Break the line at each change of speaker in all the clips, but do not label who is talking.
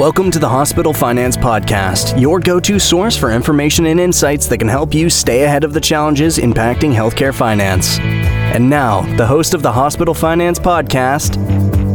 Welcome to the Hospital Finance Podcast, your go to source for information and insights that can help you stay ahead of the challenges impacting healthcare finance. And now, the host of the Hospital Finance Podcast,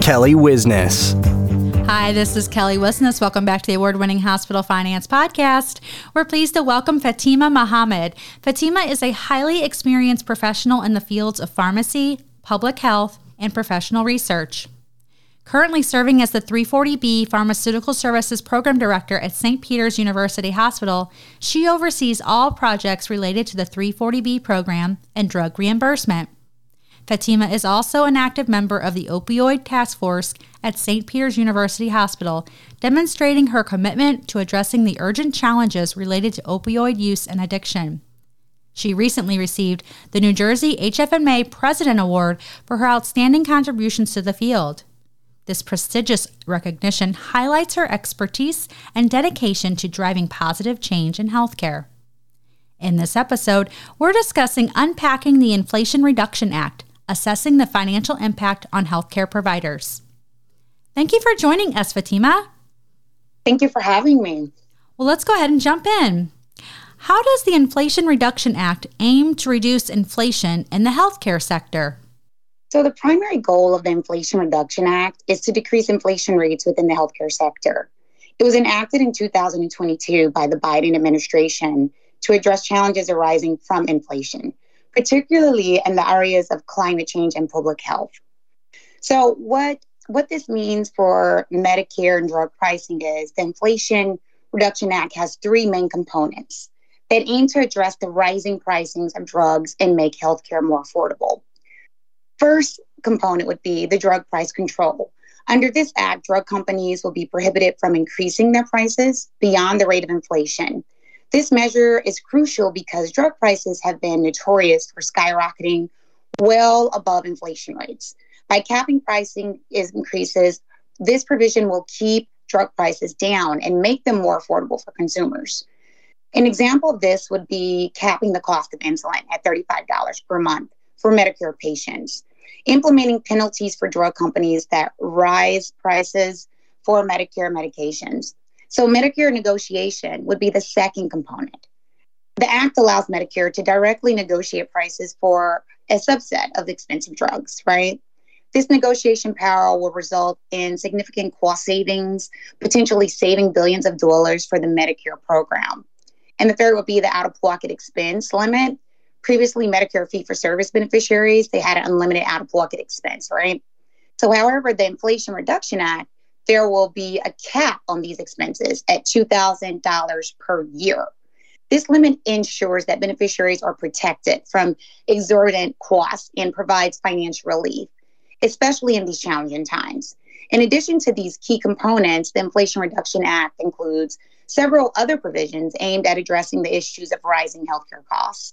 Kelly Wisness.
Hi, this is Kelly Wisness. Welcome back to the award winning Hospital Finance Podcast. We're pleased to welcome Fatimah Muhammad. Fatimah is a highly experienced professional in the fields of pharmacy, public health, and professional research. Currently serving as the 340B Pharmaceutical Services Program Director at St. Peter's University Hospital, she oversees all projects related to the 340B program and drug reimbursement. Fatimah is also an active member of the Opioid Task Force at St. Peter's University Hospital, demonstrating her commitment to addressing the urgent challenges related to opioid use and addiction. She recently received the New Jersey HFMA President Award for her outstanding contributions to the field. This prestigious recognition highlights her expertise and dedication to driving positive change in healthcare. In this episode, we're discussing unpacking the Inflation Reduction Act, assessing the financial impact on healthcare providers. Thank you for joining us, Fatimah.
Thank you for having me.
Well, let's go ahead and jump in. How does the Inflation Reduction Act aim to reduce inflation in the healthcare sector?
So, the primary goal of the Inflation Reduction Act is to decrease inflation rates within the healthcare sector. It was enacted in 2022 by the Biden administration to address challenges arising from inflation, particularly in the areas of climate change and public health. So, what, what this means for Medicare and drug pricing is the Inflation Reduction Act has three main components that aim to address the rising pricings of drugs and make healthcare more affordable. First component would be the drug price control. Under this act, drug companies will be prohibited from increasing their prices beyond the rate of inflation. This measure is crucial because drug prices have been notorious for skyrocketing well above inflation rates. By capping pricing increases, this provision will keep drug prices down and make them more affordable for consumers. An example of this would be capping the cost of insulin at $35 per month for Medicare patients implementing penalties for drug companies that rise prices for Medicare medications. So, Medicare negotiation would be the second component. The Act allows Medicare to directly negotiate prices for a subset of expensive drugs, right? This negotiation power will result in significant cost savings, potentially saving billions of dollars for the Medicare program. And the third would be the out of pocket expense limit, previously Medicare fee for service beneficiaries, they had an unlimited out of pocket expense, right? So, however, the Inflation Reduction Act, there will be a cap on these expenses at $2,000 per year. This limit ensures that beneficiaries are protected from exorbitant costs and provides financial relief, especially in these challenging times. In addition to these key components, the Inflation Reduction Act includes several other provisions aimed at addressing the issues of rising healthcare costs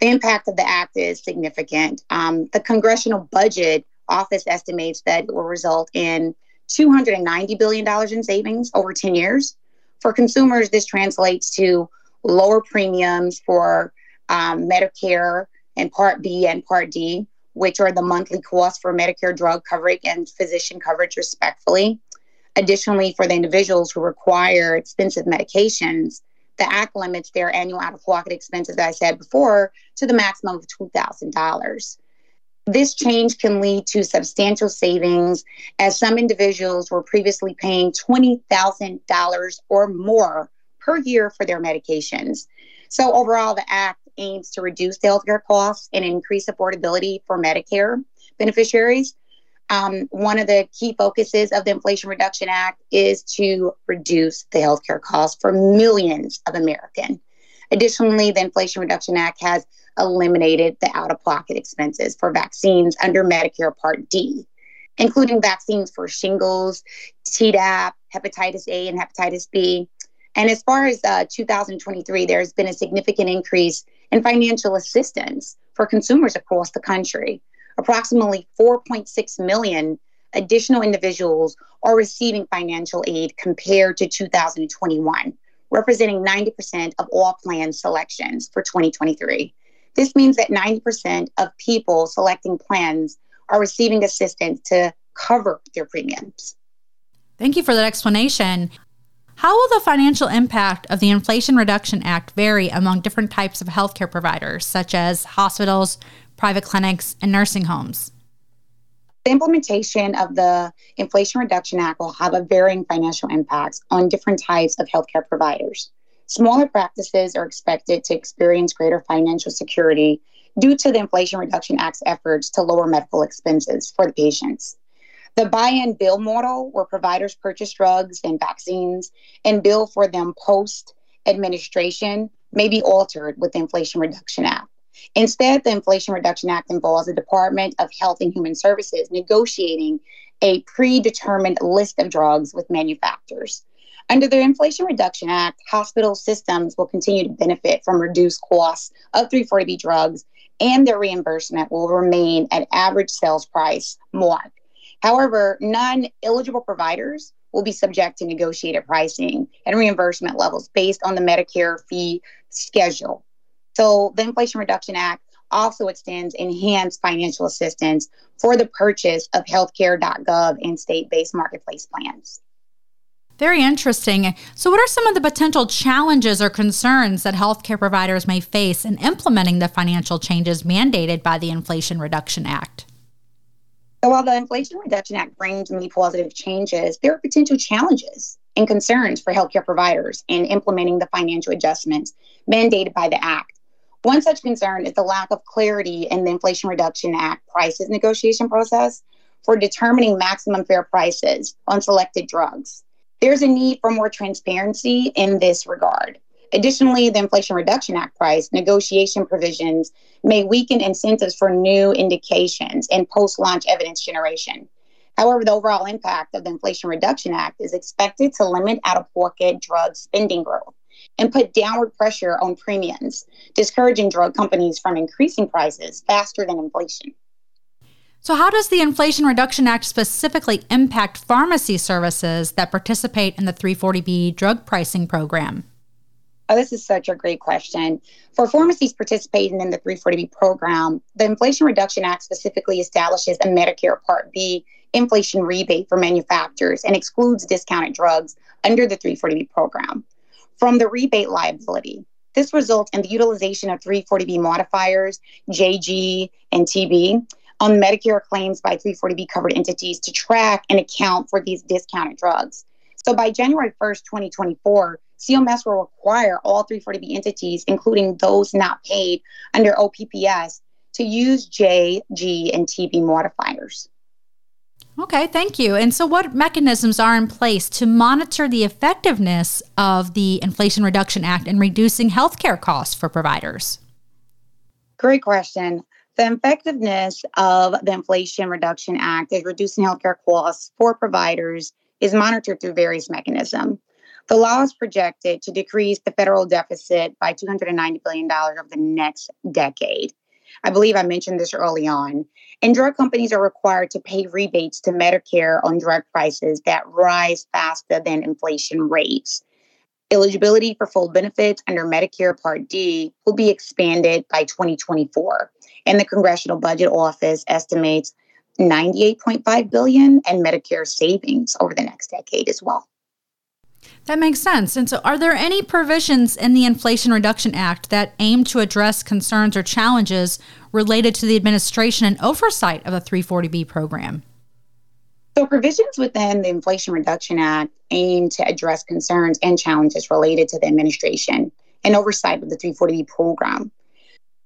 the impact of the act is significant. Um, the Congressional Budget Office estimates that it will result in $290 billion in savings over 10 years. For consumers, this translates to lower premiums for um, Medicare and Part B and Part D, which are the monthly costs for Medicare drug coverage and physician coverage, respectfully. Additionally, for the individuals who require expensive medications, the Act limits their annual out of pocket expenses, as I said before, to the maximum of $2,000. This change can lead to substantial savings as some individuals were previously paying $20,000 or more per year for their medications. So, overall, the Act aims to reduce healthcare costs and increase affordability for Medicare beneficiaries um, one of the key focuses of the Inflation Reduction Act is to reduce the healthcare costs for millions of Americans. Additionally, the Inflation Reduction Act has eliminated the out of pocket expenses for vaccines under Medicare Part D, including vaccines for shingles, Tdap, hepatitis A, and hepatitis B. And as far as uh, 2023, there's been a significant increase in financial assistance for consumers across the country approximately 4.6 million additional individuals are receiving financial aid compared to 2021, representing 90% of all plan selections for 2023. This means that 90% of people selecting plans are receiving assistance to cover their premiums.
Thank you for that explanation. How will the financial impact of the Inflation Reduction Act vary among different types of healthcare providers, such as hospitals, private clinics, and nursing homes?
The implementation of the Inflation Reduction Act will have a varying financial impacts on different types of healthcare providers. Smaller practices are expected to experience greater financial security due to the Inflation Reduction Act's efforts to lower medical expenses for the patients. The buy and bill model, where providers purchase drugs and vaccines and bill for them post administration, may be altered with the Inflation Reduction Act. Instead, the Inflation Reduction Act involves the Department of Health and Human Services negotiating a predetermined list of drugs with manufacturers. Under the Inflation Reduction Act, hospital systems will continue to benefit from reduced costs of 340B drugs, and their reimbursement will remain at average sales price mark However, non eligible providers will be subject to negotiated pricing and reimbursement levels based on the Medicare fee schedule. So, the Inflation Reduction Act also extends enhanced financial assistance for the purchase of healthcare.gov and state based marketplace plans.
Very interesting. So, what are some of the potential challenges or concerns that healthcare providers may face in implementing the financial changes mandated by the Inflation Reduction Act?
So while the Inflation Reduction Act brings many positive changes, there are potential challenges and concerns for healthcare providers in implementing the financial adjustments mandated by the Act. One such concern is the lack of clarity in the Inflation Reduction Act prices negotiation process for determining maximum fair prices on selected drugs. There's a need for more transparency in this regard. Additionally, the Inflation Reduction Act price negotiation provisions may weaken incentives for new indications and post launch evidence generation. However, the overall impact of the Inflation Reduction Act is expected to limit out of pocket drug spending growth and put downward pressure on premiums, discouraging drug companies from increasing prices faster than inflation.
So, how does the Inflation Reduction Act specifically impact pharmacy services that participate in the 340B drug pricing program?
Oh, this is such a great question. For pharmacies participating in the 340B program, the Inflation Reduction Act specifically establishes a Medicare Part B inflation rebate for manufacturers and excludes discounted drugs under the 340B program from the rebate liability. This results in the utilization of 340B modifiers, JG, and TB on Medicare claims by 340B covered entities to track and account for these discounted drugs. So by January 1st, 2024, CMS will require all 340B entities, including those not paid under OPPS, to use J, G, and TB modifiers.
Okay, thank you. And so, what mechanisms are in place to monitor the effectiveness of the Inflation Reduction Act in reducing healthcare costs for providers?
Great question. The effectiveness of the Inflation Reduction Act is reducing healthcare costs for providers is monitored through various mechanisms. The law is projected to decrease the federal deficit by $290 billion over the next decade. I believe I mentioned this early on. And drug companies are required to pay rebates to Medicare on drug prices that rise faster than inflation rates. Eligibility for full benefits under Medicare Part D will be expanded by 2024. And the Congressional Budget Office estimates 98.5 billion and Medicare savings over the next decade as well.
That makes sense. And so, are there any provisions in the Inflation Reduction Act that aim to address concerns or challenges related to the administration and oversight of the 340B program?
So, provisions within the Inflation Reduction Act aim to address concerns and challenges related to the administration and oversight of the 340B program.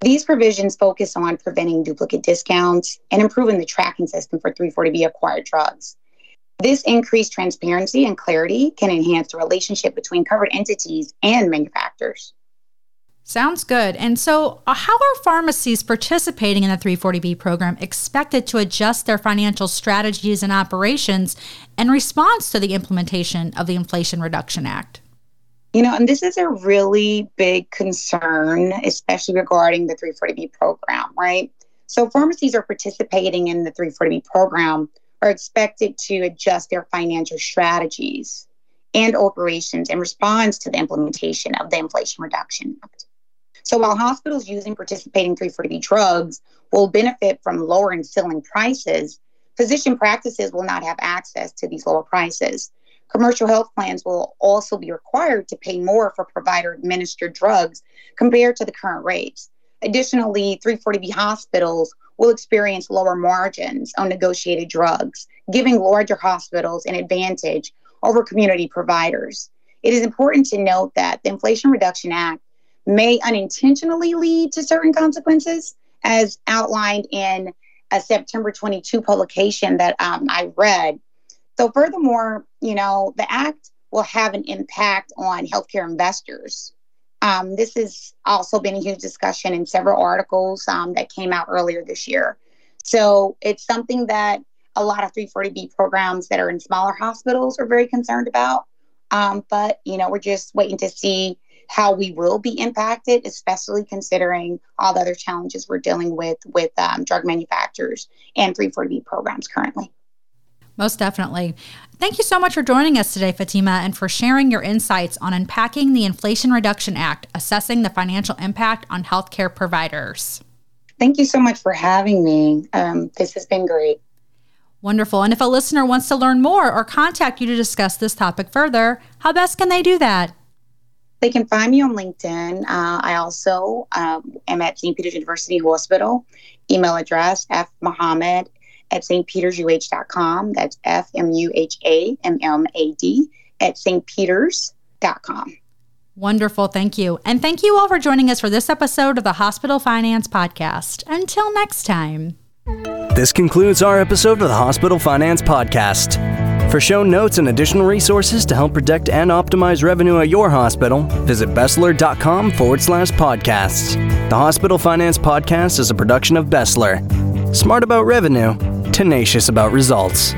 These provisions focus on preventing duplicate discounts and improving the tracking system for 340B acquired drugs. This increased transparency and clarity can enhance the relationship between covered entities and manufacturers.
Sounds good. And so, uh, how are pharmacies participating in the 340B program expected to adjust their financial strategies and operations in response to the implementation of the Inflation Reduction Act?
You know, and this is a really big concern, especially regarding the 340B program, right? So, pharmacies are participating in the 340B program are expected to adjust their financial strategies and operations in response to the implementation of the Inflation Reduction Act. So while hospitals using participating 340B drugs will benefit from lowering selling prices, physician practices will not have access to these lower prices, Commercial health plans will also be required to pay more for provider administered drugs compared to the current rates. Additionally, 340B hospitals will experience lower margins on negotiated drugs, giving larger hospitals an advantage over community providers. It is important to note that the Inflation Reduction Act may unintentionally lead to certain consequences, as outlined in a September 22 publication that um, I read. So, furthermore, you know, the act will have an impact on healthcare investors. Um, this has also been a huge discussion in several articles um, that came out earlier this year. So, it's something that a lot of 340B programs that are in smaller hospitals are very concerned about. Um, but, you know, we're just waiting to see how we will be impacted, especially considering all the other challenges we're dealing with with um, drug manufacturers and 340B programs currently.
Most definitely. Thank you so much for joining us today, Fatimah, and for sharing your insights on unpacking the Inflation Reduction Act, assessing the financial impact on healthcare providers.
Thank you so much for having me. Um, this has been great.
Wonderful. And if a listener wants to learn more or contact you to discuss this topic further, how best can they do that?
They can find me on LinkedIn. Uh, I also um, am at St. Peter's University Hospital. Email address fmuhammad at stpetersuh.com. That's F M U H A M M A D at stpeters.com.
Wonderful. Thank you. And thank you all for joining us for this episode of the Hospital Finance Podcast. Until next time.
This concludes our episode of the Hospital Finance Podcast. For show notes and additional resources to help protect and optimize revenue at your hospital, visit Besler.com forward slash podcasts. The Hospital Finance Podcast is a production of Besler. Smart about revenue, tenacious about results.